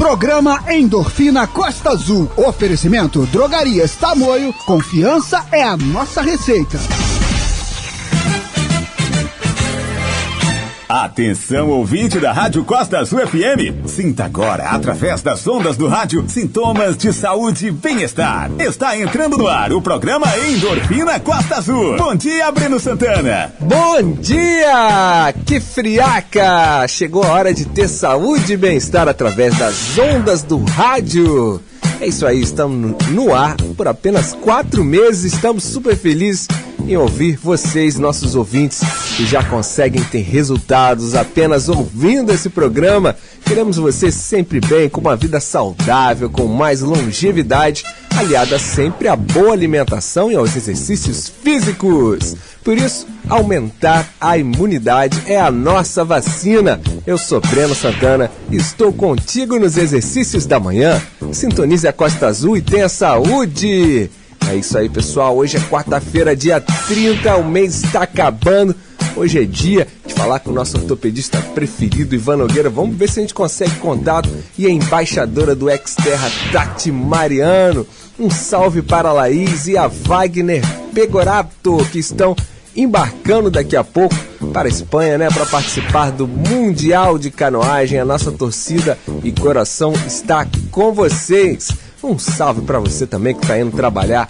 Programa Endorfina Costa Azul. Oferecimento Drogarias Tamoio. Confiança é a nossa receita. Atenção, ouvinte da Rádio Costa Azul FM. Sinta agora, através das ondas do rádio, sintomas de saúde e bem-estar. Está entrando no ar o programa Endorfina Costa Azul. Bom dia, Breno Santana. Bom dia! Que friaca! Chegou a hora de ter saúde e bem-estar através das ondas do rádio. É isso aí, estamos no ar por apenas quatro meses. Estamos super felizes em ouvir vocês, nossos ouvintes, que já conseguem ter resultados apenas ouvindo esse programa. Queremos vocês sempre bem, com uma vida saudável, com mais longevidade, aliada sempre à boa alimentação e aos exercícios físicos. Por isso, aumentar a imunidade é a nossa vacina. Eu sou Breno Santana e estou contigo nos exercícios da manhã. Sintonize a Costa Azul e tenha saúde! É isso aí, pessoal. Hoje é quarta-feira, dia 30, o mês está acabando. Hoje é dia de falar com o nosso ortopedista preferido, Ivan Nogueira. Vamos ver se a gente consegue contato. E a embaixadora do Exterra, Tati Mariano. Um salve para a Laís e a Wagner Pegorato, que estão embarcando daqui a pouco para a Espanha, né, para participar do Mundial de Canoagem. A nossa torcida e coração está com vocês. Um salve para você também que está indo trabalhar.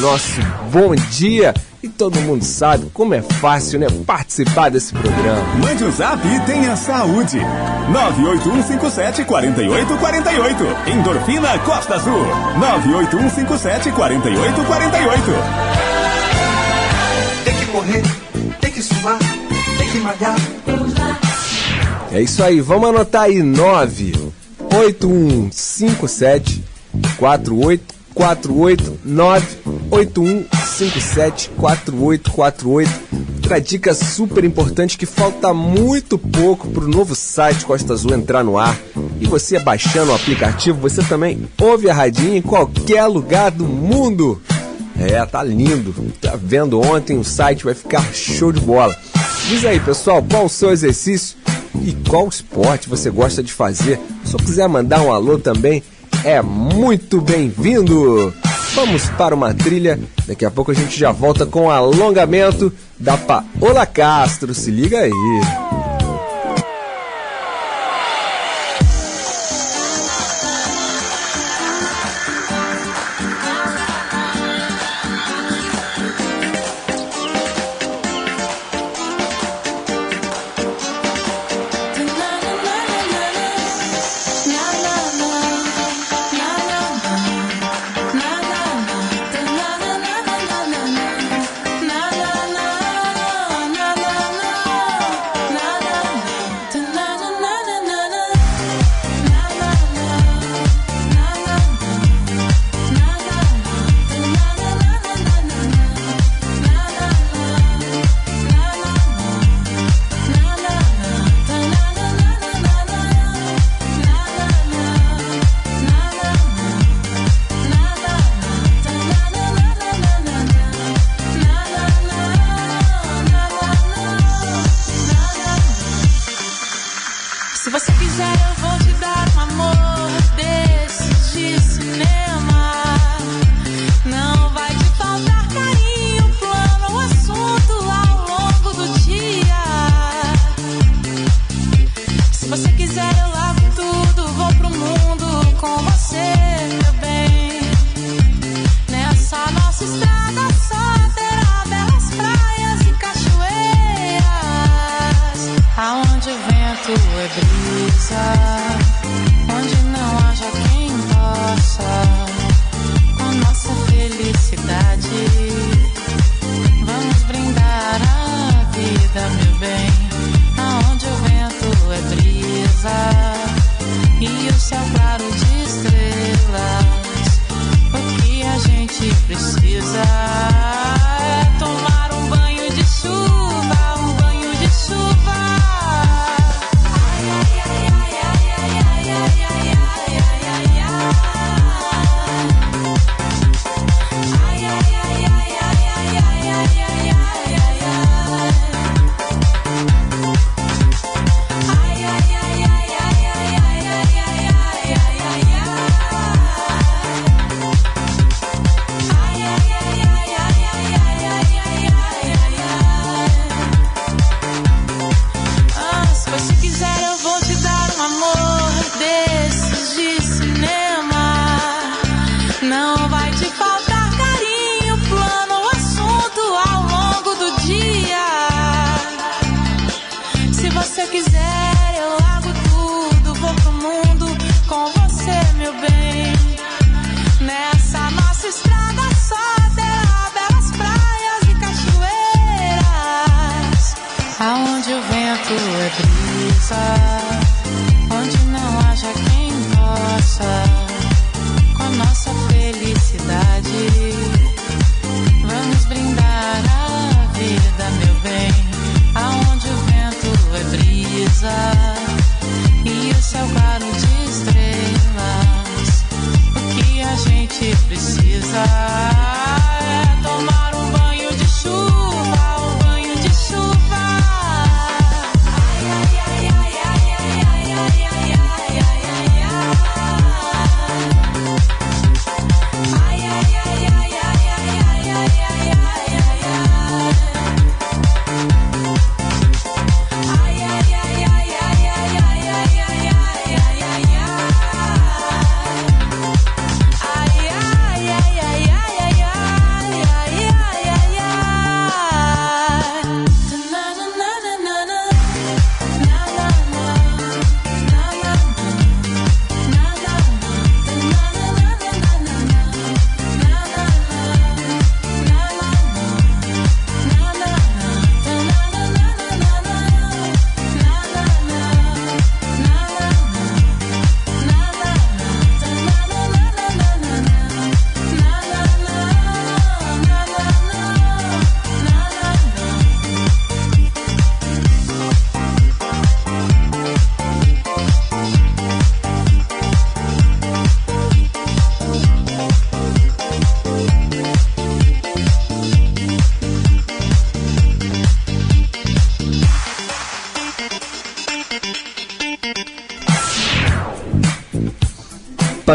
Nosso bom dia. E todo mundo sabe como é fácil, né, participar desse programa. Mande o um zap e tenha saúde. 981574848. Endorfina Costa Azul. 981574848. Tem que correr, tem que suar, tem que malhar. É isso aí, vamos anotar aí 98157 4848 98157 4848. Outra dica super importante que falta muito pouco para o novo site Costa Azul entrar no ar. E você baixando o aplicativo, você também ouve a radinha em qualquer lugar do mundo. É, tá lindo. Tá vendo ontem o site vai ficar show de bola. Diz aí, pessoal, qual o seu exercício e qual esporte você gosta de fazer? Se quiser mandar um alô também, é muito bem-vindo! Vamos para uma trilha, daqui a pouco a gente já volta com alongamento da Paola Castro, se liga aí!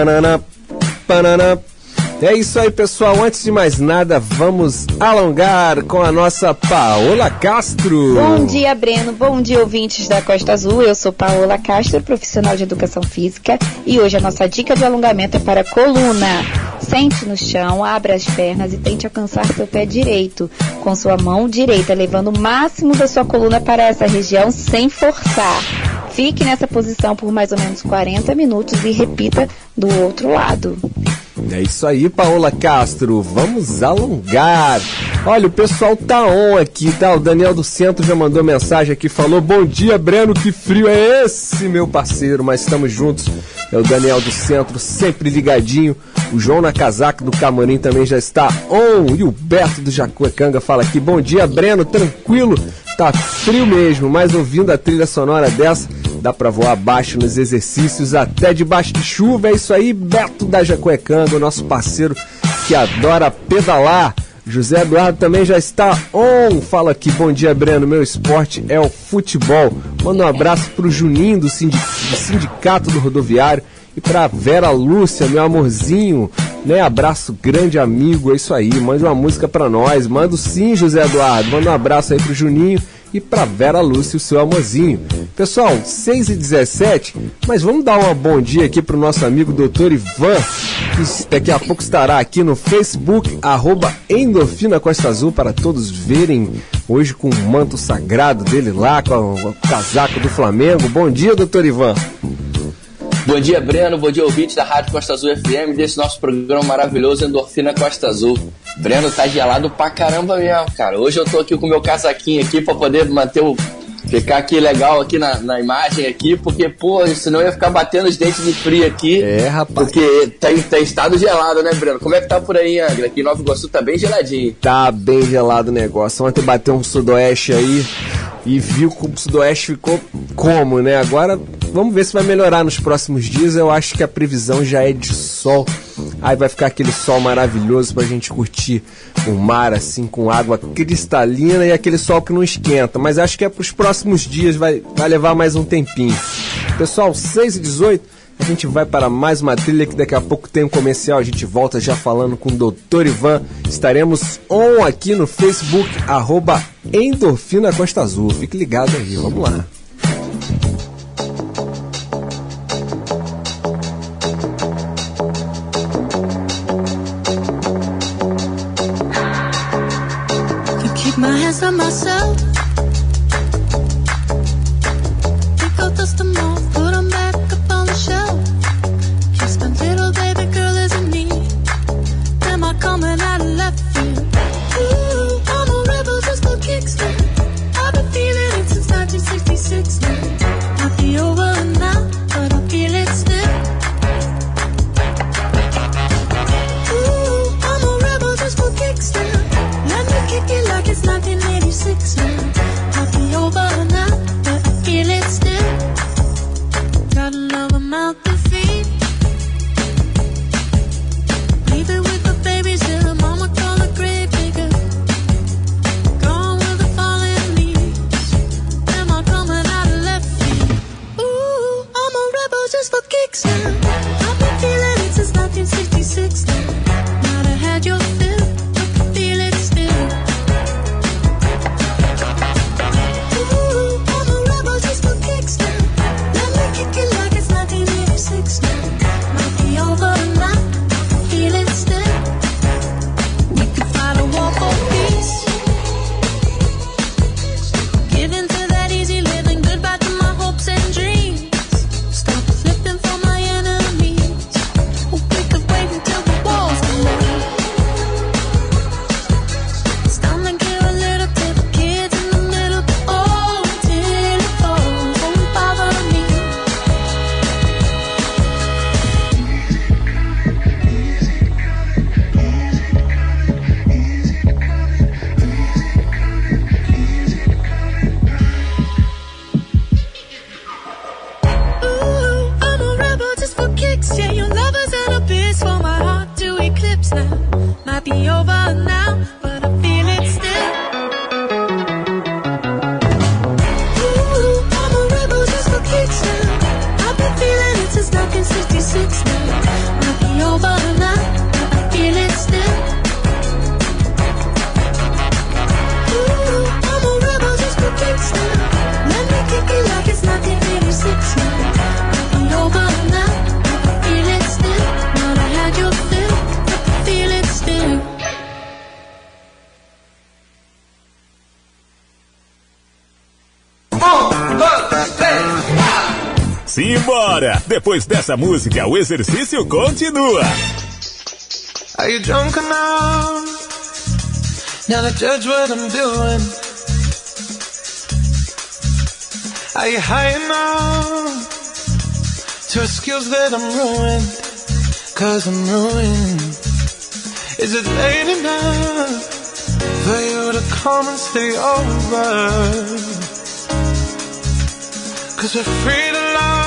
banana, banana. Isso aí, pessoal. Antes de mais nada, vamos alongar com a nossa Paola Castro. Bom dia, Breno. Bom dia, ouvintes da Costa Azul. Eu sou Paola Castro, profissional de educação física, e hoje a nossa dica de alongamento é para a coluna. Sente no chão, abra as pernas e tente alcançar seu pé direito, com sua mão direita, levando o máximo da sua coluna para essa região sem forçar. Fique nessa posição por mais ou menos 40 minutos e repita do outro lado. É isso aí, Paola Castro. Vamos alongar. Olha, o pessoal tá on aqui, tá? O Daniel do Centro já mandou mensagem aqui, falou: Bom dia, Breno, que frio é esse, meu parceiro? Mas estamos juntos. É o Daniel do Centro, sempre ligadinho. O João na casaca do Camorim também já está on. E o Beto do Jacuecanga fala aqui: Bom dia, Breno, tranquilo. Tá frio mesmo, mas ouvindo a trilha sonora dessa, dá pra voar abaixo nos exercícios, até debaixo de chuva. É isso aí, Beto da Jacuecanga, nosso parceiro que adora pedalar. José Eduardo também já está on. Fala aqui, bom dia, Breno. Meu esporte é o futebol. Manda um abraço pro Juninho do, sindic... do Sindicato do Rodoviário e pra Vera Lúcia, meu amorzinho. Né? Abraço, grande amigo. É isso aí. Mande uma música pra nós. Manda sim, José Eduardo. Manda um abraço aí pro Juninho e para Vera Lúcia, o seu amorzinho. Pessoal, 6 e 17 mas vamos dar um bom dia aqui para o nosso amigo Dr. Ivan, que daqui a pouco estará aqui no Facebook, arroba Endorfina Costa Azul, para todos verem hoje com o manto sagrado dele lá, com o casaco do Flamengo. Bom dia, doutor Ivan. Bom dia, Breno. Bom dia, ouvinte da Rádio Costa Azul FM, desse nosso programa maravilhoso Endorfina Costa Azul. Breno tá gelado pra caramba mesmo, cara. Hoje eu tô aqui com meu casaquinho aqui pra poder manter o. Ficar aqui legal aqui na, na imagem aqui, porque, pô, senão eu ia ficar batendo os dentes de frio aqui. É, rapaz. Porque tá, tá em estado gelado, né, Breno? Como é que tá por aí, Angra? Aqui em Nova Iguaçu tá bem geladinho. Tá bem gelado o negócio. Ontem bateu um sudoeste aí e viu que o sudoeste ficou como, né? Agora vamos ver se vai melhorar nos próximos dias. Eu acho que a previsão já é de sol. Aí vai ficar aquele sol maravilhoso pra gente curtir o mar assim com água cristalina e aquele sol que não esquenta. Mas acho que é pros próximos dias, vai, vai levar mais um tempinho. Pessoal, 6 e 18 a gente vai para mais uma trilha que daqui a pouco tem um comercial. A gente volta já falando com o Dr. Ivan. Estaremos on aqui no Facebook, arroba Endorfina Costa Azul. Fique ligado aí, vamos lá. Depois dessa música, o exercício continua. Are you drunk enough now to judge what I'm doing? Are you high enough to excuse that I'm ruined? Cause I'm ruined. Is it late enough for you to come and stay over? Cause we're free to love,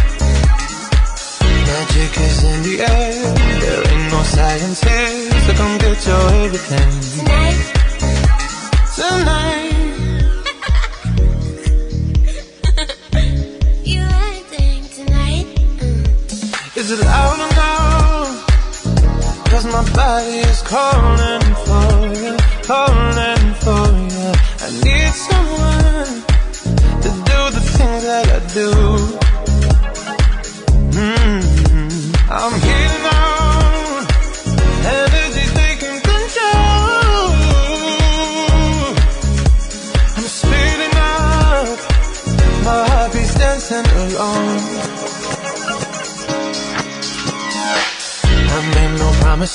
Magic is in the air. There ain't no science here, so come get your everything. Tonight. Tonight You acting tonight? Is it loud enough? Cause my body is calling for you, calling for you. I need someone to do the things that I do.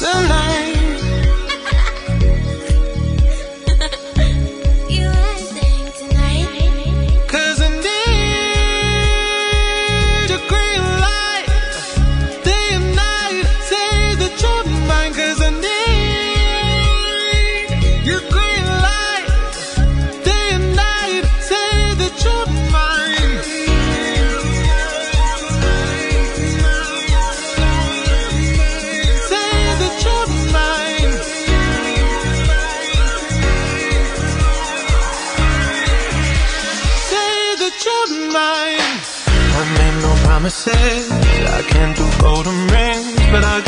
You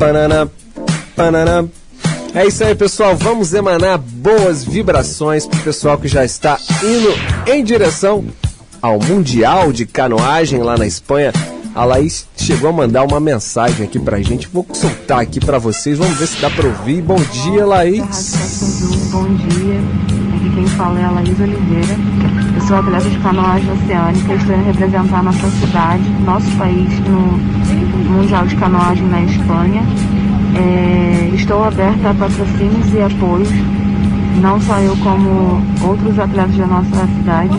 Pananã, pananã. É isso aí, pessoal. Vamos emanar boas vibrações pro pessoal que já está indo em direção ao Mundial de Canoagem lá na Espanha. A Laís chegou a mandar uma mensagem aqui pra gente. Vou soltar aqui pra vocês. Vamos ver se dá pra ouvir. Bom dia, Laís. Bom dia, aqui quem fala é a Laís Oliveira. Eu sou atleta de canoagem oceânica estou indo representar nossa cidade, nosso país no Mundial de Canoagem na Espanha. É, estou aberta a patrocínios e apoios, não só eu como outros atletas da nossa cidade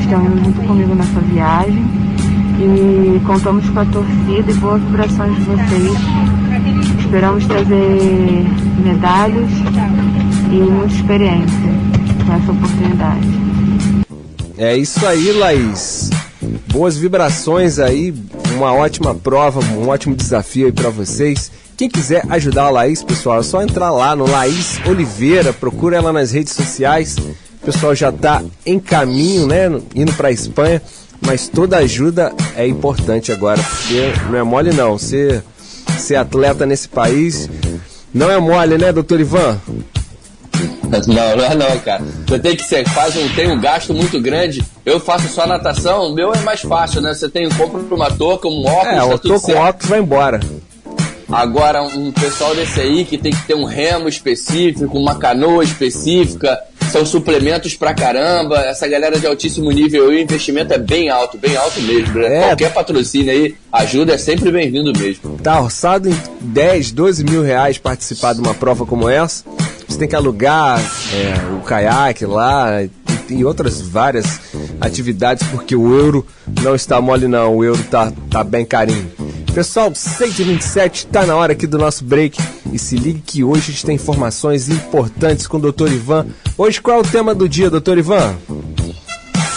estão indo junto comigo nessa viagem. E contamos com a torcida e boas vibrações de vocês. Esperamos trazer medalhas e muita experiência com essa oportunidade. É isso aí, Laís. Boas vibrações aí, uma ótima prova, um ótimo desafio aí pra vocês. Quem quiser ajudar a Laís, pessoal, é só entrar lá no Laís Oliveira, procura ela nas redes sociais. O pessoal já tá em caminho, né, indo pra Espanha, mas toda ajuda é importante agora, porque não é mole não. Ser, ser atleta nesse país não é mole, né, doutor Ivan? Não, não é não, cara. Você tem que ser, faz um, tem um gasto muito grande. Eu faço só natação, o meu é mais fácil, né? Você tem, compra uma touca, um óculos, É, tá eu tudo tô com óculos vai embora. Agora, um pessoal desse aí que tem que ter um remo específico, uma canoa específica, são suplementos pra caramba. Essa galera de altíssimo nível aí, o investimento é bem alto, bem alto mesmo. né? É. Qualquer patrocínio aí, ajuda é sempre bem-vindo mesmo. Tá orçado em 10, 12 mil reais participar de uma prova como essa. Você tem que alugar é, o caiaque lá e, e outras várias atividades, porque o euro não está mole não, o euro tá, tá bem carinho. Pessoal, 6h27, tá na hora aqui do nosso break. E se ligue que hoje a gente tem informações importantes com o Dr. Ivan. Hoje qual é o tema do dia, Dr. Ivan?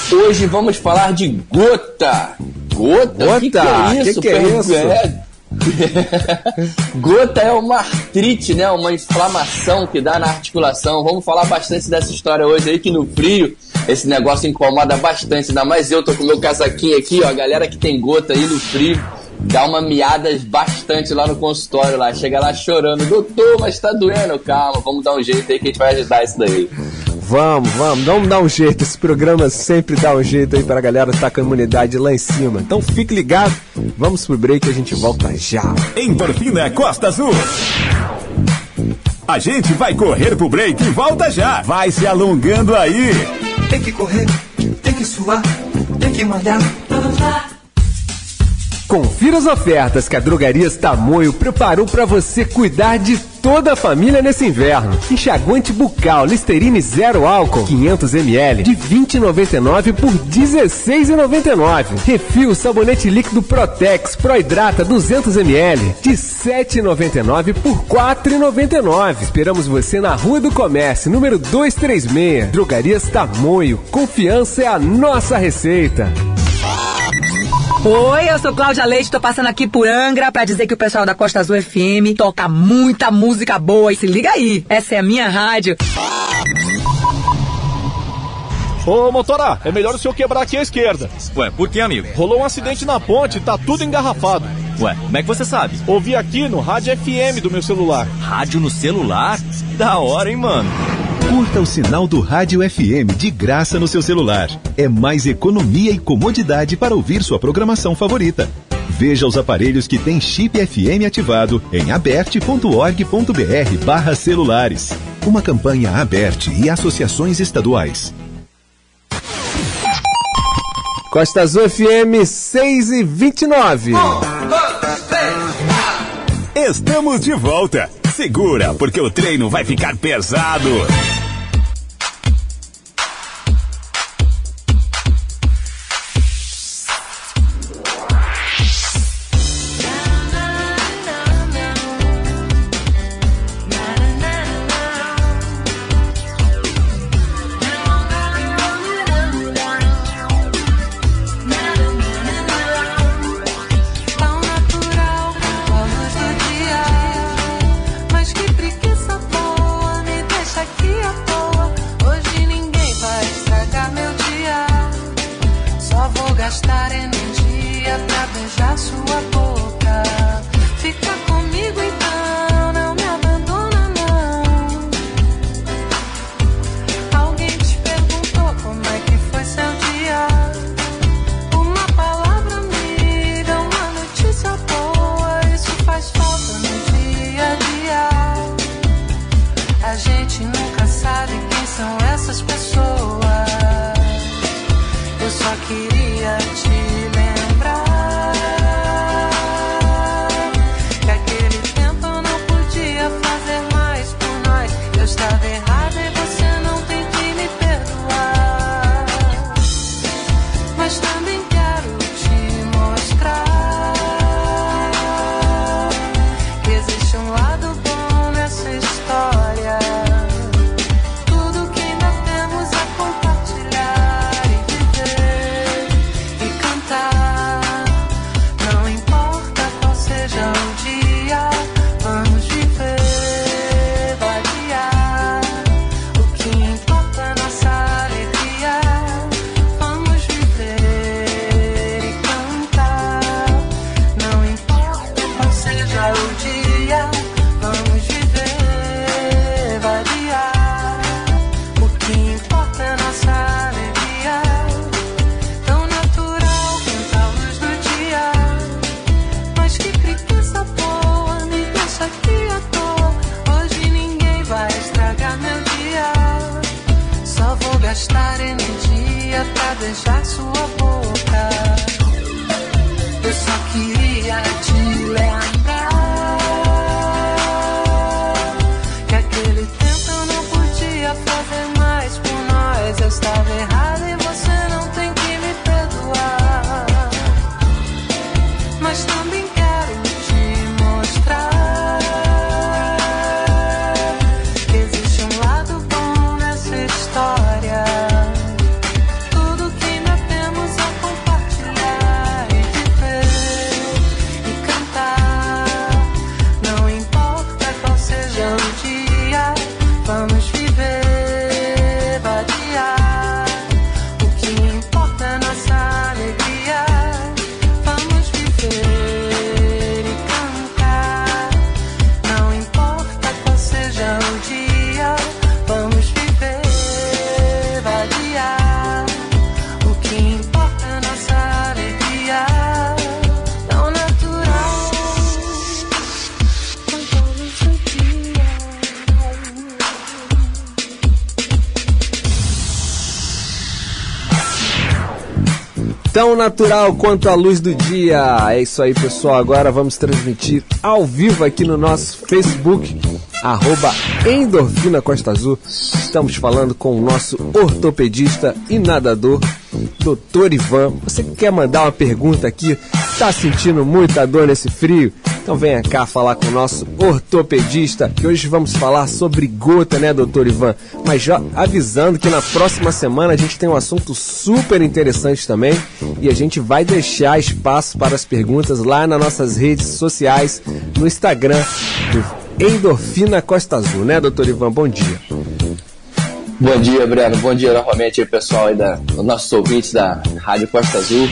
Hoje vamos falar de gota. Gota? Gota? Que que é isso? Que que é isso? É. gota é uma artrite, né? Uma inflamação que dá na articulação. Vamos falar bastante dessa história hoje aí, que no frio esse negócio incomoda bastante. Ainda mais eu tô com meu casaquinho aqui, ó. A galera que tem gota aí no frio dá uma miada bastante lá no consultório lá. Chega lá chorando, doutor, mas tá doendo. Calma, vamos dar um jeito aí que a gente vai ajudar isso daí. Vamos, vamos, vamos dar um jeito. Esse programa sempre dá um jeito aí pra galera estar com a imunidade lá em cima. Então fique ligado, vamos pro break e a gente volta já. Endorfina Costa Azul. A gente vai correr pro break e volta já. Vai se alongando aí. Tem que correr, tem que suar, tem que malhar. Confira as ofertas que a Drogarias Tamoio preparou para você cuidar de toda a família nesse inverno. Enxaguante bucal Listerine zero álcool 500 ml de 20,99 por 16,99. Refil sabonete líquido Protex Pro Hidrata 200 ml de 7,99 por 4,99. Esperamos você na Rua do Comércio, número 236. Drogarias Tamoio. Confiança é a nossa receita. Oi, eu sou Cláudia Leite, tô passando aqui por Angra pra dizer que o pessoal da Costa Azul FM toca muita música boa e se liga aí, essa é a minha rádio. Ô, motora, é melhor o senhor quebrar aqui à esquerda. Ué, por que, amigo? Rolou um acidente na ponte e tá tudo engarrafado. Ué, como é que você sabe? Ouvi aqui no rádio FM do meu celular. Rádio no celular? Da hora, hein, mano? Curta o sinal do Rádio FM de graça no seu celular. É mais economia e comodidade para ouvir sua programação favorita. Veja os aparelhos que têm chip FM ativado em aberte.org.br barra celulares. Uma campanha aberte e associações estaduais. Costa Azul FM 6 e 29. Estamos de volta. Segura, porque o treino vai ficar pesado. Natural quanto a luz do dia. É isso aí, pessoal. Agora vamos transmitir ao vivo aqui no nosso Facebook, arroba Endorfina Costa Azul. Estamos falando com o nosso ortopedista e nadador, Dr. Ivan. Você que quer mandar uma pergunta aqui, tá sentindo muita dor nesse frio? Então venha cá falar com o nosso ortopedista, que hoje vamos falar sobre gota, né, doutor Ivan? Mas já avisando que na próxima semana a gente tem um assunto super interessante também e a gente vai deixar espaço para as perguntas lá nas nossas redes sociais, no Instagram do Endorfina Costa Azul, né, doutor Ivan? Bom dia. Bom dia, Breno. Bom dia novamente aí, pessoal aí da, os nossos ouvintes da Rádio Costa Azul.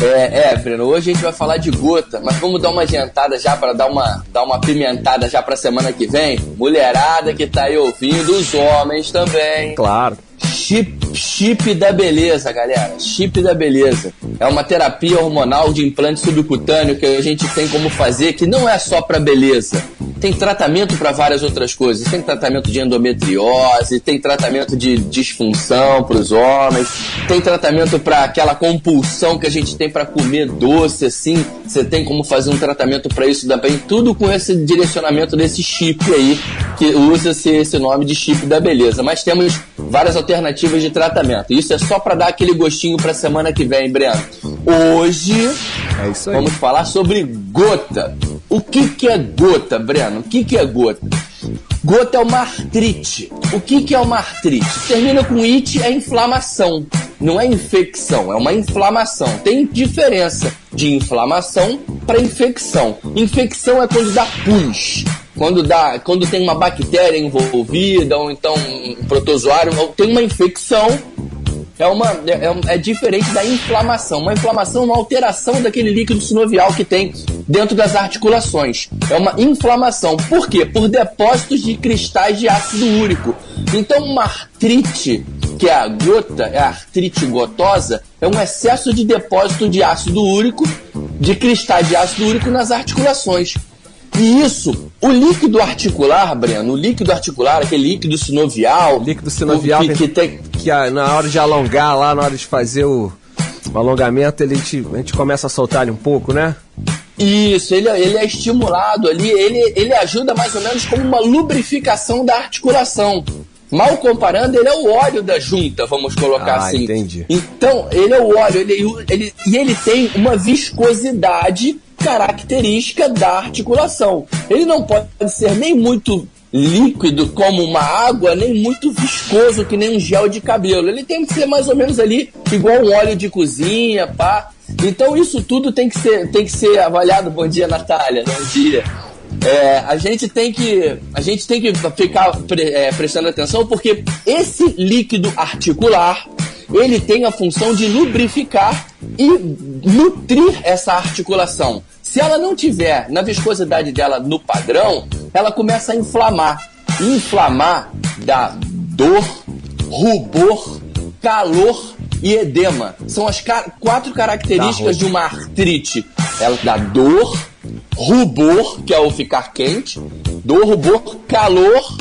É, é, Breno, hoje a gente vai falar de gota, mas vamos dar uma adiantada já para dar uma, dar uma pimentada já para semana que vem. Mulherada que tá aí ouvindo, os homens também. Claro. Chip, chip da beleza, galera. Chip da beleza. É uma terapia hormonal de implante subcutâneo que a gente tem como fazer, que não é só para beleza. Tem tratamento para várias outras coisas. Tem tratamento de endometriose, tem tratamento de disfunção para os homens, tem tratamento para aquela compulsão que a gente tem para comer doce, assim. Você tem como fazer um tratamento para isso também. Tudo com esse direcionamento desse chip aí, que usa-se esse nome de chip da beleza. Mas temos várias alternativas de tratamento. Isso é só para dar aquele gostinho para semana que vem, Breno. Hoje é vamos falar sobre gota. O que, que é gota, Breno? O que, que é gota? Gota é uma artrite. O que, que é uma artrite? Termina com it, é inflamação. Não é infecção, é uma inflamação. Tem diferença de inflamação para infecção. Infecção é quando dá pus, quando, dá, quando tem uma bactéria envolvida, ou então um protozoário, ou tem uma infecção, é, uma, é, é é diferente da inflamação. Uma inflamação é uma alteração daquele líquido sinovial que tem dentro das articulações. É uma inflamação. Por quê? Por depósitos de cristais de ácido úrico. Então, uma artrite, que é a gota, é a artrite gotosa, é um excesso de depósito de ácido úrico, de cristais de ácido úrico nas articulações. E isso, o líquido articular, Breno, o líquido articular, aquele líquido sinovial. Líquido sinovial que, que tem. que na hora de alongar lá, na hora de fazer o, o alongamento, ele, a, gente, a gente começa a soltar ele um pouco, né? Isso, ele, ele é estimulado ali, ele, ele ajuda mais ou menos como uma lubrificação da articulação. Mal comparando, ele é o óleo da junta, vamos colocar Ah, assim. entendi. Então, ele é o óleo, ele, ele, e ele tem uma viscosidade característica da articulação. Ele não pode ser nem muito líquido como uma água, nem muito viscoso que nem um gel de cabelo. Ele tem que ser mais ou menos ali igual um óleo de cozinha, pá. Então isso tudo tem que ser, tem que ser avaliado. Bom dia, Natália. Bom dia. É, a gente tem que a gente tem que ficar pre- é, prestando atenção porque esse líquido articular ele tem a função de lubrificar e nutrir essa articulação. Se ela não tiver na viscosidade dela no padrão, ela começa a inflamar. Inflamar dá dor, rubor, calor e edema. São as quatro características de uma artrite. Ela dá dor, rubor, que é o ficar quente, dor, rubor, calor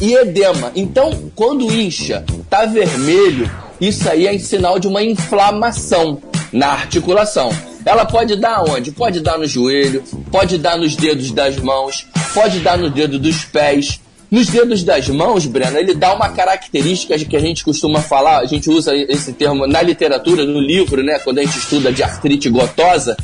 e edema. Então, quando incha, tá vermelho, isso aí é sinal de uma inflamação na articulação. Ela pode dar onde? Pode dar no joelho, pode dar nos dedos das mãos, pode dar no dedo dos pés. Nos dedos das mãos, Breno, ele dá uma característica que a gente costuma falar, a gente usa esse termo na literatura, no livro, né? Quando a gente estuda de artrite gotosa.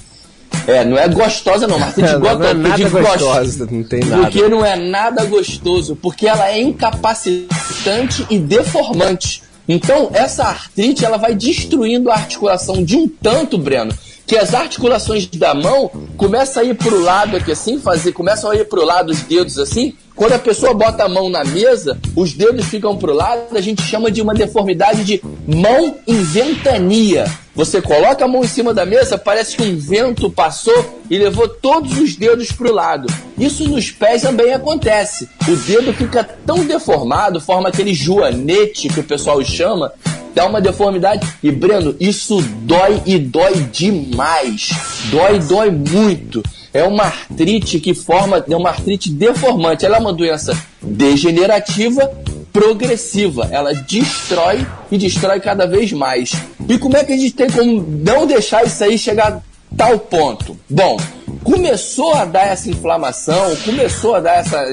É, não é gostosa não, mas artrite gotosa. não é nada gostosa, não tem nada. Porque não é nada gostoso, porque ela é incapacitante e deformante. Então, essa artrite, ela vai destruindo a articulação de um tanto, Breno, que as articulações da mão começam a ir pro lado aqui assim, fazer, começam a ir pro lado os dedos assim. Quando a pessoa bota a mão na mesa, os dedos ficam pro lado, a gente chama de uma deformidade de mão em ventania. Você coloca a mão em cima da mesa, parece que um vento passou e levou todos os dedos pro lado. Isso nos pés também acontece. O dedo fica tão deformado, forma aquele joanete que o pessoal chama, dá uma deformidade. E Breno, isso dói e dói demais. Dói, dói muito. É uma artrite que forma, é uma artrite deformante. Ela é uma doença degenerativa progressiva. Ela destrói e destrói cada vez mais. E como é que a gente tem como não deixar isso aí chegar a tal ponto? Bom, começou a dar essa inflamação, começou a dar essa.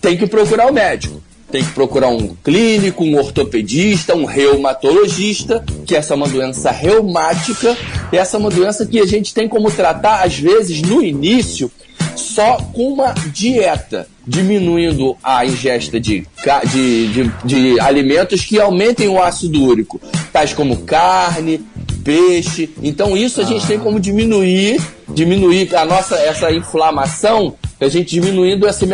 Tem que procurar o médico. Tem que procurar um clínico, um ortopedista, um reumatologista, que essa é uma doença reumática. Essa é uma doença que a gente tem como tratar, às vezes, no início, só com uma dieta, diminuindo a ingesta de, de, de, de alimentos que aumentem o ácido úrico, tais como carne, peixe. Então isso a gente tem como diminuir, diminuir a nossa essa inflamação, a gente diminuindo esse,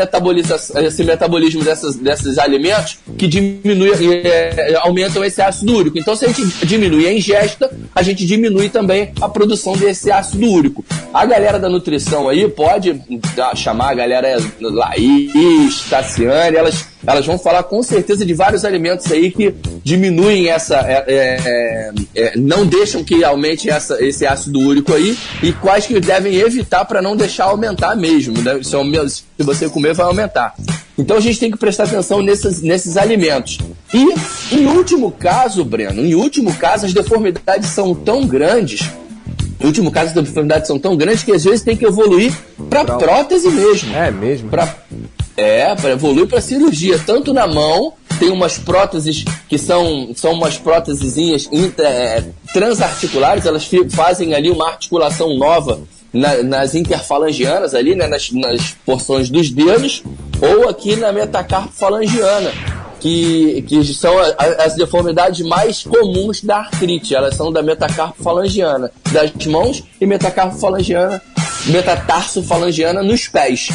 esse metabolismo dessas, desses alimentos que diminui, eh, aumentam esse ácido úrico. Então se a gente diminui a ingesta, a gente diminui também a produção desse ácido úrico. A galera da nutrição aí pode ah, chamar a galera Laís, Tassiane, elas, elas vão falar com certeza de vários alimentos aí que diminuem essa, é, é, é, não deixam que aumente essa, esse ácido úrico aí e quais que devem evitar para não deixar aumentar mesmo. Né? Se, aume- se você comer, vai aumentar. Então a gente tem que prestar atenção nesses, nesses alimentos. E, em último caso, Breno, em último caso, as deformidades são tão grandes em último caso, as deformidades são tão grandes que às vezes tem que evoluir para prótese mesmo. É mesmo? Pra, é, para evoluir para cirurgia, tanto na mão, tem umas próteses que são, são umas prótesezinhas é, transarticulares, elas fazem ali uma articulação nova na- nas interfalangianas ali, né, nas, nas porções dos dedos, ou aqui na metacarpofalangiana que, que são as deformidades mais comuns da artrite. Elas são da metacarpofalangiana das mãos e metacarpofalangiana, metatarsofalangiana nos pés.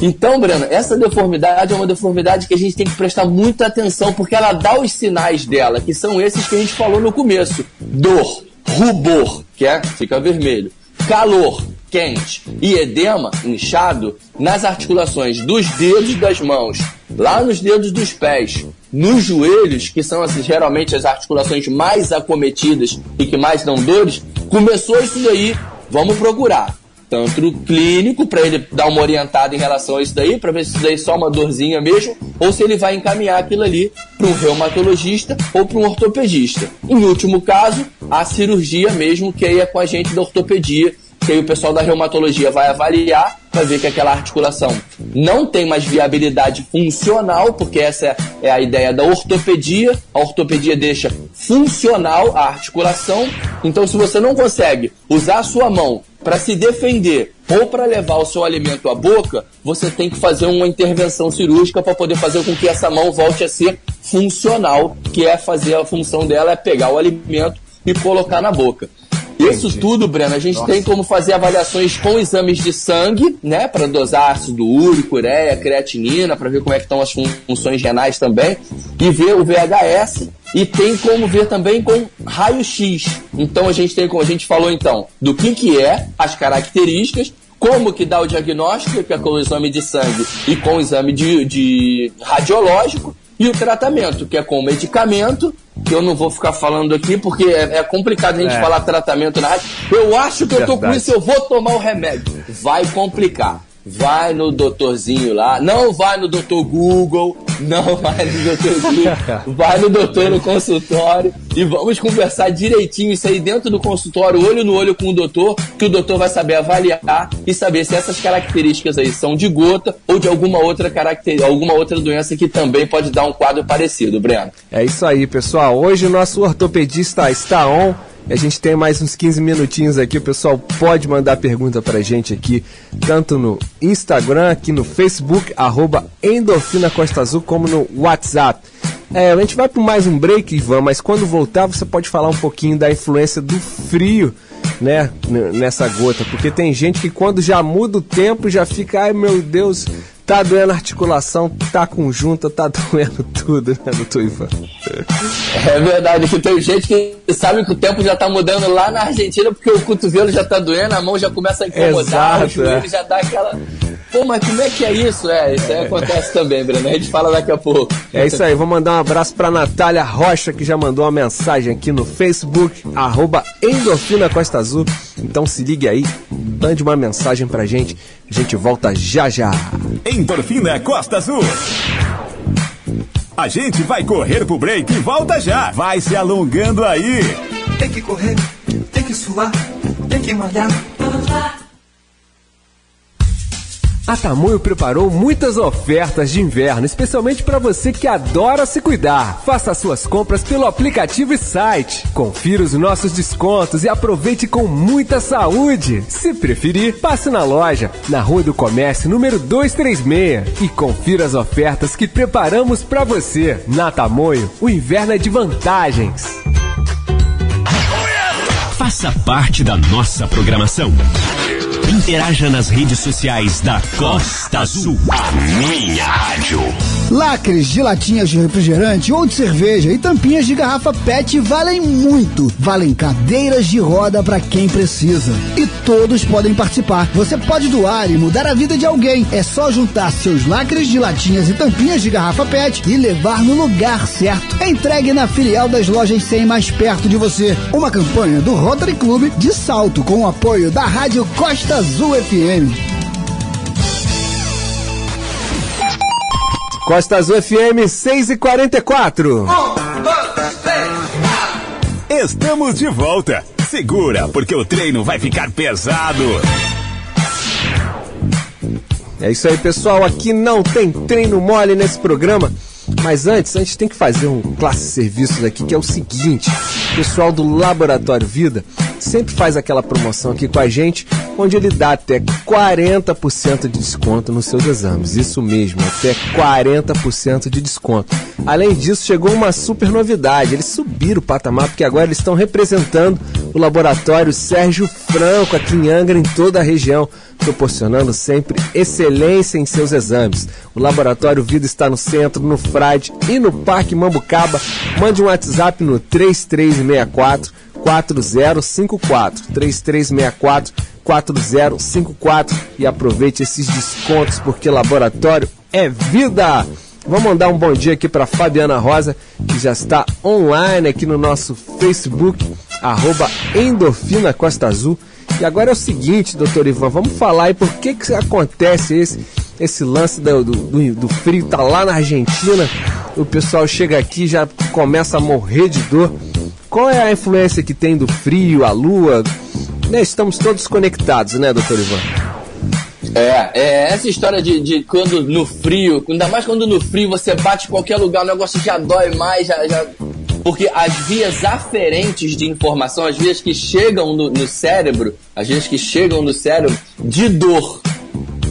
Então, Breno, essa deformidade é uma deformidade que a gente tem que prestar muita atenção, porque ela dá os sinais dela, que são esses que a gente falou no começo: dor, rubor, que é fica vermelho, calor, quente. E edema, inchado, nas articulações dos dedos das mãos, lá nos dedos dos pés, nos joelhos, que são assim, geralmente as articulações mais acometidas e que mais dão dores, começou isso daí, vamos procurar. Tanto o clínico, para ele dar uma orientada em relação a isso daí, para ver se isso daí é só uma dorzinha mesmo, ou se ele vai encaminhar aquilo ali para um reumatologista ou para um ortopedista. Em último caso, a cirurgia mesmo, que aí é com a gente da ortopedia, que aí o pessoal da reumatologia vai avaliar para ver que aquela articulação não tem mais viabilidade funcional, porque essa é- a ideia da ortopedia. A ortopedia deixa funcional a articulação. Então, se você não consegue usar a sua mão para se defender ou para levar o seu alimento à boca, você tem que fazer uma intervenção cirúrgica para poder fazer com que essa mão volte a ser funcional, que é fazer a função dela é pegar o alimento e colocar na boca. Isso tudo, Breno, a gente tem como fazer avaliações com exames de sangue, né, para dosar ácido úrico, ureia, creatinina, para ver como é que estão as fun- funções renais também, e ver o VHS, e tem como ver também com raio-x. Então a gente tem como a gente falou então do que que é, as características, como que dá o diagnóstico, que é com o exame de sangue e com o exame de, de radiológico, e o tratamento, que é com medicamento, que eu não vou ficar falando aqui porque é, é complicado a gente É. falar tratamento na rádio. Eu acho que eu tô com Verdade. isso, eu vou tomar o remédio. Vai complicar. Vai no doutorzinho lá, não vai no doutor Google, Não vai no doutorzinho, vai no doutor no consultório e vamos conversar direitinho isso aí dentro do consultório, olho no olho com o doutor, que o doutor vai saber avaliar e saber se essas características aí são de gota ou de alguma outra caracter... alguma outra doença que também pode dar um quadro parecido, Breno. É isso aí, pessoal. Hoje o nosso ortopedista está on. A gente tem mais uns 15 minutinhos aqui. O pessoal pode mandar pergunta pra gente aqui, tanto no Instagram, aqui no Facebook, arroba Endorfina Costa Azul, como no WhatsApp. É, a gente vai para mais um break, Ivan, mas quando voltar você pode falar um pouquinho da influência do frio, né, nessa gota, porque tem gente que quando já muda o tempo já fica, ai meu Deus, tá doendo a articulação, tá com junta, tá doendo tudo, né, doutor Ivan? É verdade, que tem gente que sabe que o tempo já tá mudando lá na Argentina porque o cotovelo já tá doendo, a mão já começa a incomodar, Exato, o joelho é. já dá aquela. Pô, mas como é que é isso? É, isso aí acontece também, Breno. A gente fala daqui a pouco. É isso aí, vou mandar um abraço pra Natália Rocha, que já mandou uma mensagem aqui no Facebook, arroba Endorfina Costa Azul. Então se ligue aí, mande uma mensagem pra gente, a gente volta já já. Endorfina Costa Azul. A gente vai correr pro break e volta já. Vai se alongando aí. Tem que correr, tem que suar, tem que malhar. A Tamoio preparou muitas ofertas de inverno, especialmente para você que adora se cuidar. Faça suas compras pelo aplicativo e site. Confira os nossos descontos e aproveite com muita saúde. Se preferir, passe na loja, na Rua do Comércio, número 236, e confira as ofertas que preparamos para você. Na Tamoio, o inverno é de vantagens. Faça parte da nossa programação. Interaja nas redes sociais da Costa Azul. A minha rádio. Lacres de latinhas de refrigerante ou de cerveja e tampinhas de garrafa PET valem muito. Valem cadeiras de roda para quem precisa. E todos podem participar. Você pode doar e mudar a vida de alguém. É só juntar seus lacres de latinhas e tampinhas de garrafa PET e levar no lugar certo. É entregue na filial das lojas 100 mais perto de você. Uma campanha do Rotary Club de Salto com o apoio da Rádio Costa Azul FM. Costa Azul FM 6 e 44. Estamos de volta. Segura, porque o treino vai ficar pesado. É isso aí, pessoal. Aqui não tem treino mole nesse programa. Mas antes, a gente tem que fazer um classe de serviços aqui, que é o seguinte: o pessoal do Laboratório Vida sempre faz aquela promoção aqui com a gente, onde ele dá até 40% de desconto nos seus exames. Isso mesmo, até 40% de desconto. Além disso, chegou uma super novidade: eles subiram o patamar, porque agora eles estão representando o laboratório Sérgio Franco aqui em Angra, em toda a região proporcionando sempre excelência em seus exames. O Laboratório Vida está no centro, no Frade e no Parque Mambucaba. Mande um WhatsApp no 3364 4054 3364 4054 e aproveite esses descontos porque laboratório é vida. Vamos mandar um bom dia aqui para Fabiana Rosa, que já está online aqui no nosso Facebook, arroba Endorfina Costa Azul. E agora é o seguinte, doutor Ivan, vamos falar aí por que, que acontece esse, esse lance do, do, do- frio, tá lá na Argentina, o pessoal chega aqui já começa a morrer de dor. Qual é a influência que tem do frio, a lua? Né, estamos todos conectados, né, doutor Ivan? É, é essa história de, de quando no frio, ainda mais quando no frio você bate em qualquer lugar, o negócio já dói mais, já, já- porque as vias aferentes de informação, as vias que chegam no, no cérebro, as vias que chegam no cérebro de dor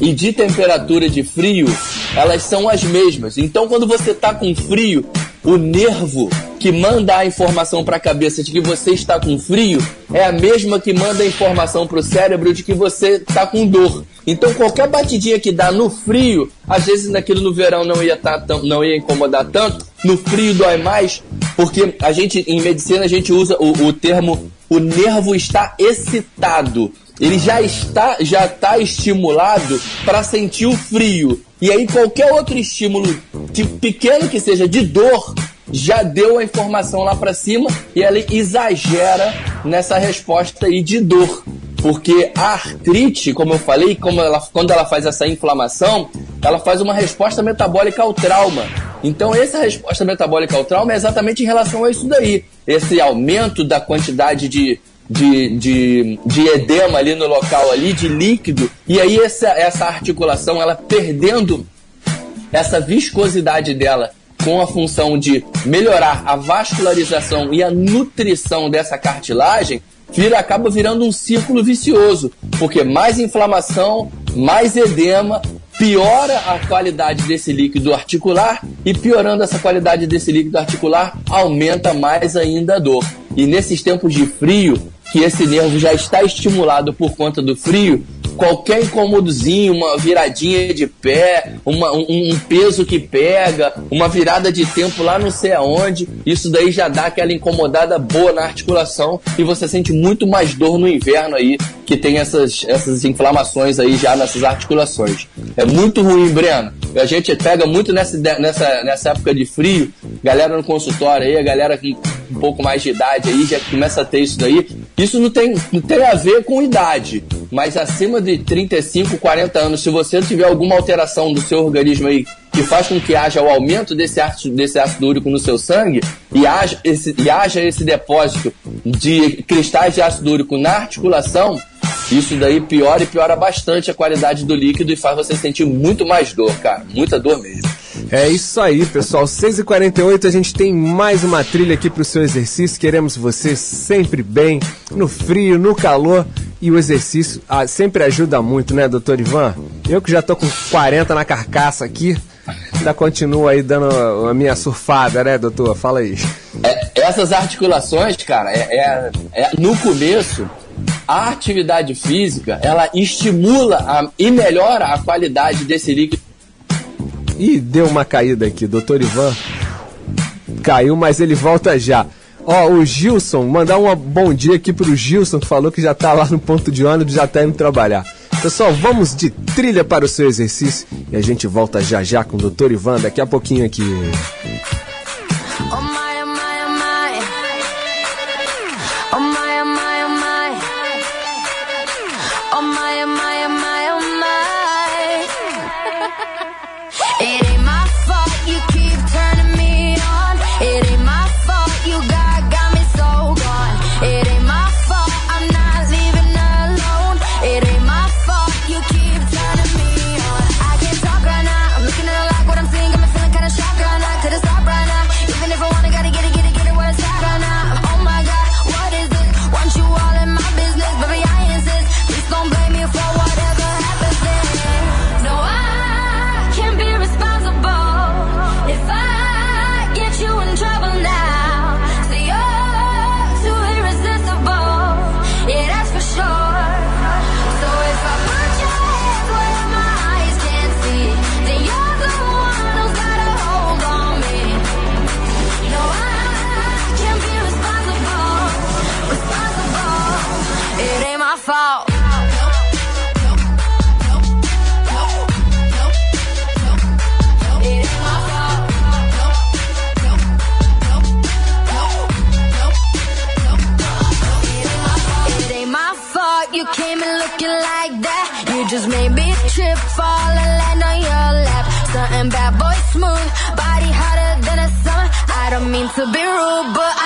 e de temperatura de frio, elas são as mesmas. Então, quando você tá com frio, o nervo que manda a informação para a cabeça de que você está com frio é a mesma que manda a informação para o cérebro de que você está com dor. Então, qualquer batidinha que dá no frio, às vezes naquilo no verão não ia, tá tão, não ia incomodar tanto, no frio dói mais, porque a gente, em medicina, a gente usa o, o termo o nervo está excitado. Ele já está, já está estimulado para sentir o frio. E aí qualquer outro estímulo, que pequeno que seja, de dor, já deu a informação lá para cima e ela exagera nessa resposta aí de dor. Porque a artrite, como eu falei, como ela, quando ela faz essa inflamação, ela faz uma resposta metabólica ao trauma. Então, essa resposta metabólica ao trauma é exatamente em relação a isso daí. Esse aumento da quantidade de, de, de, de edema ali no local ali, de líquido, e aí essa, essa articulação, ela perdendo essa viscosidade dela com a função de melhorar a vascularização e a nutrição dessa cartilagem, vira, acaba virando um círculo vicioso, porque mais inflamação, mais edema, piora a qualidade desse líquido articular e piorando essa qualidade desse líquido articular, aumenta mais ainda a dor. E nesses tempos de frio, que esse nervo já está estimulado por conta do frio, qualquer incômodozinho, uma viradinha de pé, uma- um, um peso que pega, uma virada de tempo lá não sei aonde, isso daí já dá aquela incomodada boa na articulação e você sente muito mais dor no inverno aí, que tem essas, essas inflamações aí já nessas articulações. É muito ruim, Breno. A gente pega muito nessa, nessa, nessa época de frio, galera no consultório aí, a galera com um pouco mais de idade aí já começa a ter isso daí. Isso não tem, não tem a ver com idade, mas acima de 35, 40 anos, se você tiver alguma alteração do seu organismo aí que faz com que haja o aumento desse ácido, desse ácido úrico no seu sangue e haja, esse, e haja esse depósito de cristais de ácido úrico na articulação, isso daí piora e piora bastante a qualidade do líquido e faz você sentir muito mais dor, cara. Muita dor mesmo. É isso aí, pessoal. 6h48, a gente tem mais uma trilha aqui pro seu exercício. Queremos você sempre bem, no frio, no calor. E o exercício ah, sempre ajuda muito, né, doutor Ivan? Eu que já tô com 40 na carcaça aqui, ainda continuo aí dando a minha surfada, né, doutor? Fala aí. É, essas articulações, cara, é, é- é- no começo, a atividade física, ela estimula a- e melhora a qualidade desse líquido. Ih, deu uma caída aqui, doutor Ivan. Caiu, mas ele volta já. Ó, o Gilson, mandar um bom dia aqui pro Gilson, que falou que já tá lá no ponto de ônibus, já tá indo trabalhar. Pessoal, vamos de trilha para o seu exercício e a gente volta já já com o doutor Ivan daqui a pouquinho aqui. To be rude, but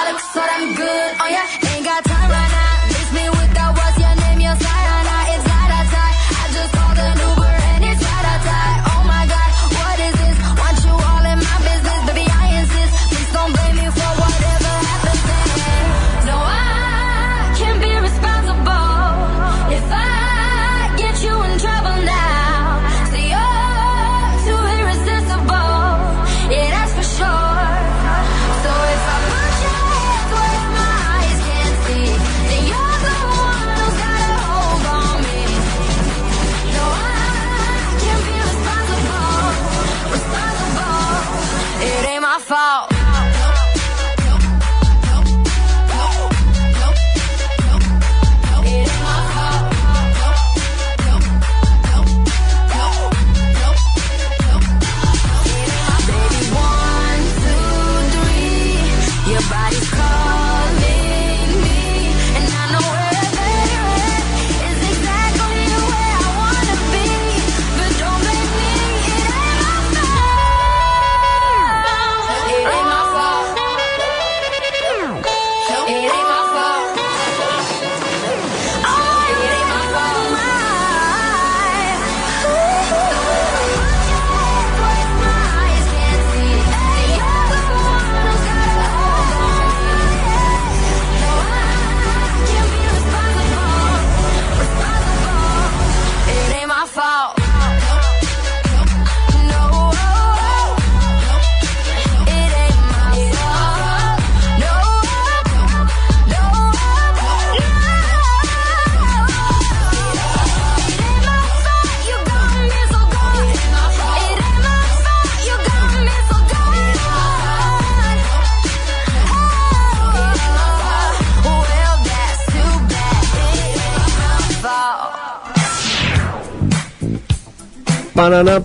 Pananã,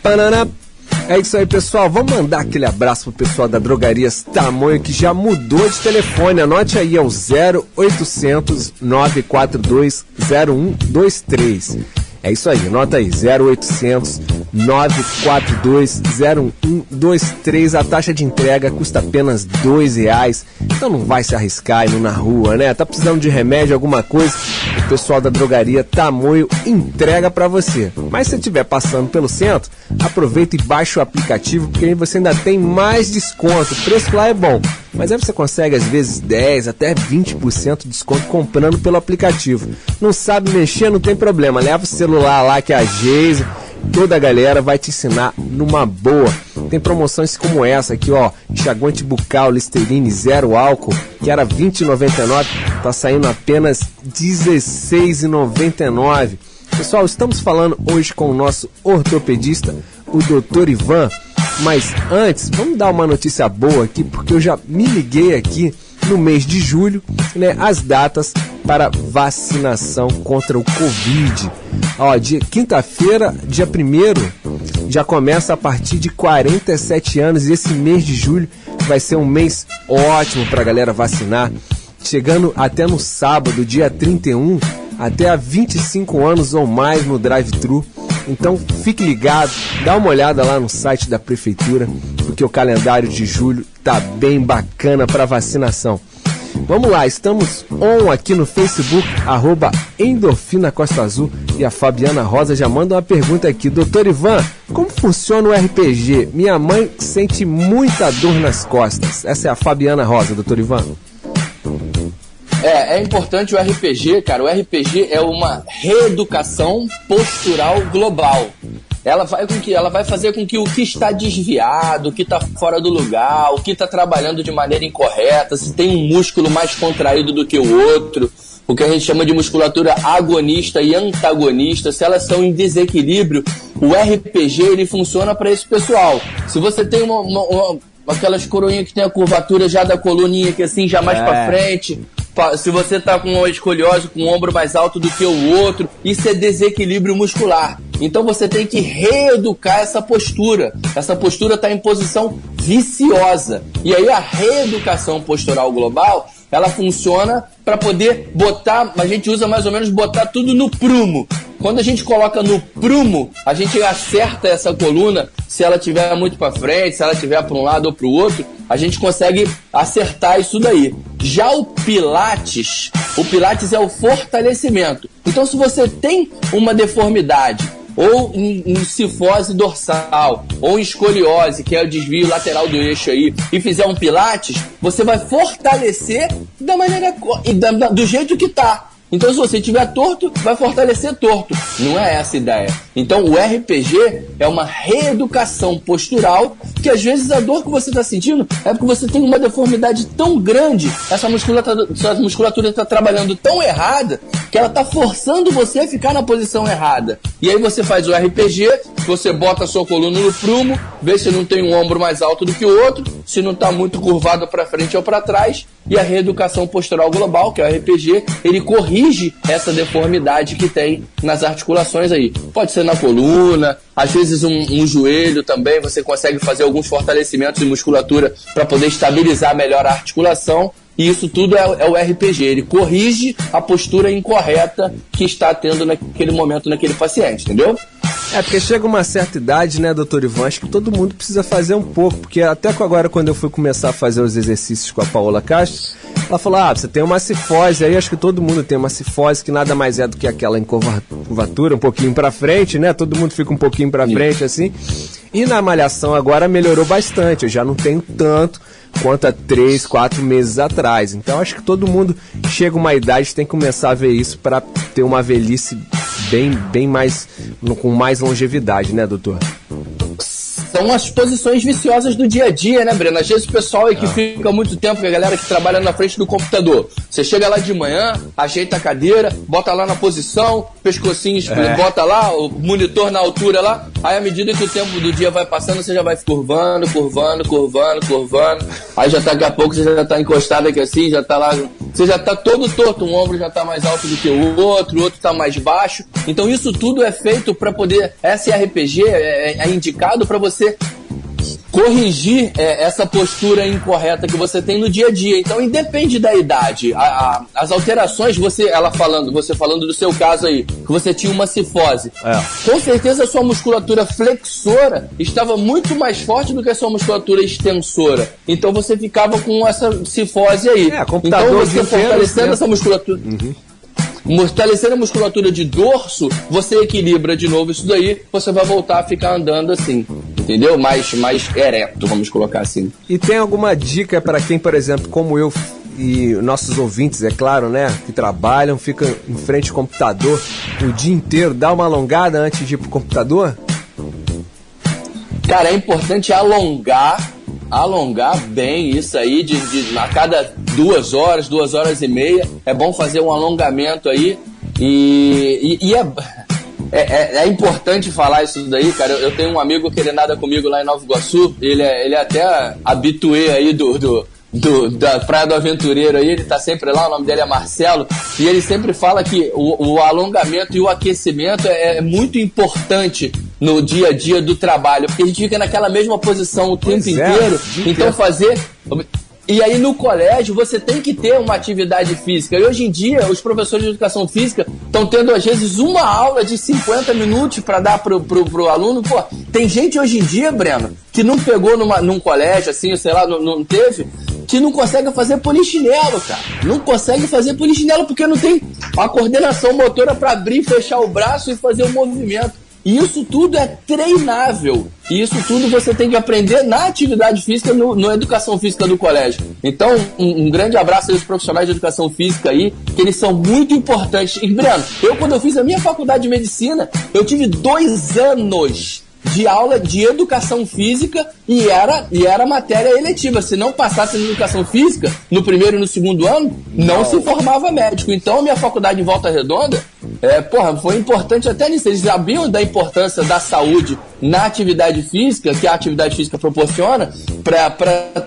pananã. É isso aí, pessoal. Vamos mandar aquele abraço pro pessoal da Drogarias Tamanho que já mudou de telefone. Anote aí, é o 0800 942 0123. É isso aí, anota aí, 0800 942 0123. A taxa de entrega custa apenas dois reais. Então não vai se arriscar indo na rua, né? Tá precisando de remédio, alguma coisa? O pessoal da drogaria Tamoio entrega pra você. Mas se estiver passando pelo centro, aproveita e baixa o aplicativo, porque aí você ainda tem mais desconto. O preço lá é bom. Mas aí você consegue às vezes 10 até 20% de desconto comprando pelo aplicativo. Não sabe mexer, não tem problema. Leva o celular lá que é a Geise, toda a galera vai te ensinar numa boa. Tem promoções como essa aqui, ó, enxaguante bucal Listerine zero álcool, que era R$ 20,99, tá saindo apenas R$ 16,99. Pessoal, estamos falando hoje com o nosso ortopedista, o Dr. Ivan. Mas antes, vamos dar uma notícia boa aqui, porque eu já me liguei aqui no mês de julho, né, as datas para vacinação contra o Covid. Ó, dia quinta-feira, dia 1 já começa a partir de 47 anos e esse mês de julho vai ser um mês ótimo para a galera vacinar, chegando até no sábado, dia 31, até a 25 anos ou mais no drive-thru. Então fique ligado, dá uma olhada lá no site da prefeitura, porque o calendário de julho tá bem bacana para vacinação. Vamos lá, estamos on aqui no Facebook, arroba Endorfina Costa Azul e a Fabiana Rosa já manda uma pergunta aqui. Doutor Ivan, como funciona o RPG? Minha mãe sente muita dor nas costas. Essa é a Fabiana Rosa, doutor Ivan. É, é importante o RPG, cara. O RPG é uma reeducação postural global. Ela vai, com que, ela vai fazer com que o que está desviado, o que está fora do lugar, o que está trabalhando de maneira incorreta, se tem um músculo mais contraído do que o outro, o que a gente chama de musculatura agonista e antagonista, se elas são em desequilíbrio, o RPG ele funciona para esse pessoal. Se você tem uma, uma- uma- aquelas coroinhas que tem a curvatura já da coluninha que assim já mais É. para frente, se você tá com uma escoliose com o ombro mais alto do que o outro, isso é desequilíbrio muscular. Então você tem que reeducar essa postura. Essa postura está em posição viciosa. E aí a reeducação postural global, ela funciona para poder botar, a gente usa mais ou menos botar tudo no prumo. Quando a gente coloca no prumo, a gente acerta essa coluna, se ela tiver muito para frente, se ela tiver para um lado ou para o outro, a gente consegue acertar isso daí. Já o Pilates, o Pilates é o fortalecimento. Então, se você tem uma deformidade, ou em, em cifose dorsal, ou em escoliose, que é o desvio lateral do eixo aí, e fizer um Pilates, você vai fortalecer da maneira e da- do jeito que tá. Então, se você tiver torto, vai fortalecer torto. Não é essa a ideia. Então, o RPG é uma reeducação postural que às vezes a dor que você está sentindo é porque você tem uma deformidade tão grande, essa musculatura, sua musculatura está trabalhando tão errada que ela está forçando você a ficar na posição errada. E aí você faz o RPG, você bota a sua coluna no prumo, vê se não tem um ombro mais alto do que o outro, se não está muito curvado para frente ou para trás, e a reeducação postural global, que é o RPG, ele corrige essa deformidade que tem nas articulações aí. Pode ser na coluna, às vezes um, um joelho também, você consegue fazer alguns fortalecimentos de musculatura para poder estabilizar melhor a articulação. E isso tudo é, é o RPG, ele corrige a postura incorreta que está tendo naquele momento naquele paciente, entendeu? É, porque chega uma certa idade, né, doutor Ivan? Acho que todo mundo precisa fazer um pouco. Porque até agora, quando eu fui começar a fazer os exercícios com a Paola Castro, ela falou: ah, você tem uma cifose. Aí acho que todo mundo tem uma cifose, que nada mais é do que aquela encurva- curvatura um pouquinho pra frente, né? Todo mundo fica um pouquinho pra frente, assim. E na malhação agora melhorou bastante. Eu já não tenho tanto quanto há três, quatro meses atrás. Então acho que todo mundo chega uma idade tem que começar a ver isso para ter uma velhice bem, bem mais com mais longevidade, né, doutor? São as posições viciosas do dia a dia, né, Breno? Às vezes o pessoal aí que fica muito tempo, a galera que trabalha na frente do computador. Você chega lá de manhã, ajeita a cadeira, bota lá na posição, pescocinho, É. bota lá, o monitor na altura lá. Aí à medida que o tempo do dia vai passando, você já vai curvando, curvando, curvando, curvando. Aí já tá, daqui a pouco você já tá encostado aqui assim, já tá lá. Você já tá todo torto, um ombro já tá mais alto do que o outro, o outro tá mais baixo. Então isso tudo é feito para poder. SRPG é, é indicado para você corrigir é, essa postura incorreta que você tem no dia a dia. Então, independe da idade. A- a- as alterações, você, ela falando, você falando do seu caso aí, que você tinha uma cifose. Com certeza a sua musculatura flexora estava muito mais forte do que a sua musculatura extensora. Então você ficava com essa cifose aí. É, computador então você fortalecendo né? essa musculatura. Fortalecendo a musculatura de dorso, você equilibra de novo isso daí, você vai voltar a ficar andando assim, entendeu? Mais, mais ereto, vamos colocar assim. E tem alguma dica para quem, por exemplo, como eu e nossos ouvintes, é claro, né, que trabalham, ficam em frente ao computador o dia inteiro, dá uma alongada antes de ir pro computador? Cara, é importante alongar, alongar bem isso aí, de, de- a cada duas horas, duas horas e meia. É bom fazer um alongamento aí. E, e- e é, é, é- é importante falar isso daí, cara. Eu, eu tenho um amigo que ele nada comigo lá em Nova Iguaçu. Ele é, ele é até habituê aí do, do, do- da Praia do Aventureiro aí. Ele tá sempre lá, o nome dele é Marcelo. E ele sempre fala que o, o alongamento e o aquecimento é, é muito importante no dia a dia do trabalho, porque a gente fica naquela mesma posição o tempo Pois é, inteiro. dia Então fazer. E aí no colégio você tem que ter uma atividade física. E hoje em dia os professores de educação física estão tendo às vezes uma aula de 50 minutos para dar pro, pro, pro aluno. Pô, tem gente hoje em dia, Breno, que não pegou numa, num colégio assim, sei lá, não, não teve, que não consegue fazer polichinelo, cara. Não consegue fazer polichinelo porque não tem a coordenação motora para abrir fechar o braço e fazer o movimento. E isso tudo é treinável. E isso tudo você tem que aprender na atividade física, no, na educação física do colégio. Então, um, um grande abraço aos profissionais de educação física aí, que eles são muito importantes. E, Breno, eu quando eu fiz a minha faculdade de medicina, eu tive dois anos de aula de educação física e era, e era matéria eletiva. Se não passasse em educação física, no primeiro e no segundo ano, não, se formava médico. Então, a minha faculdade em Volta Redonda, é, porra, foi importante até nisso. Eles sabiam da importância da saúde na atividade física, que a atividade física proporciona, pra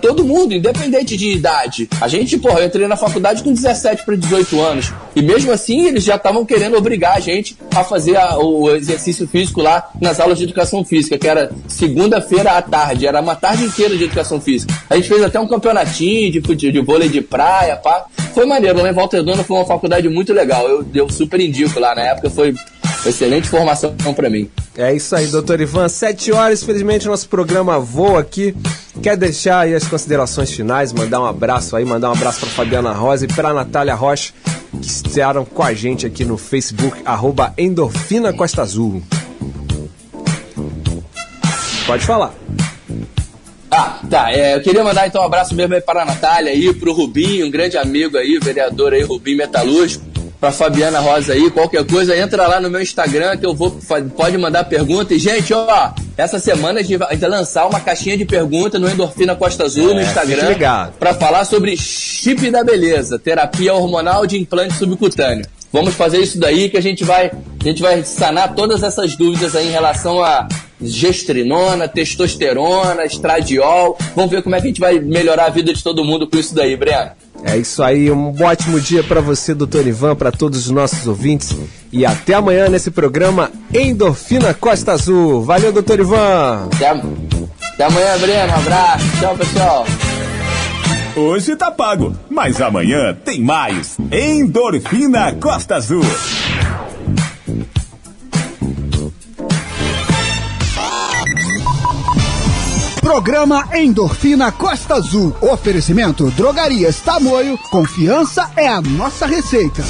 todo mundo, independente de idade. A gente, porra, eu entrei na faculdade com 17 para 18 anos. E mesmo assim, eles já estavam querendo obrigar a gente a fazer a- o exercício físico lá nas aulas de educação física, que era segunda-feira à tarde, era uma tarde inteira de educação física. A gente fez até um campeonatinho de, fute- de vôlei de praia, pá. Foi maneiro, lá em Volta foi uma faculdade muito legal. Eu, eu super indico lá, na época foi excelente formação pra mim. É isso aí, doutor Ivan. Sete horas, infelizmente, nosso programa voa aqui. Quer deixar aí as considerações finais, mandar um abraço aí, mandar um abraço para Fabiana Rosa e para Natália Rocha, que estiveram com a gente aqui no Facebook, arroba Endorfina Costa Azul. Pode falar. Ah, tá. É, eu queria mandar então um abraço mesmo aí para a Natália aí, pro Rubinho, um grande amigo aí, vereador aí, Rubinho Metalúrgico, pra Fabiana Rosa aí, qualquer coisa, entra lá no meu Instagram que eu vou, pode mandar pergunta. E, gente, ó, essa semana a gente vai lançar uma caixinha de pergunta no Endorfina Costa Azul no É, Instagram. fique ligado. Pra falar sobre chip da beleza, terapia hormonal de implante subcutâneo. Vamos fazer isso daí que a gente vai, a gente vai sanar todas essas dúvidas aí em relação a gestrinona, testosterona, estradiol. Vamos ver como é que a gente vai melhorar a vida de todo mundo com isso daí, Breno. É isso aí, um ótimo dia para você, doutor Ivan, para todos os nossos ouvintes. E até amanhã nesse programa Endorfina Costa Azul. Valeu, doutor Ivan! Até, até amanhã, Breno. Um abraço. Tchau, pessoal. Hoje tá pago, mas amanhã tem mais. Endorfina Costa Azul. Programa Endorfina Costa Azul. Oferecimento Drogarias Tamoio. Confiança é a nossa receita.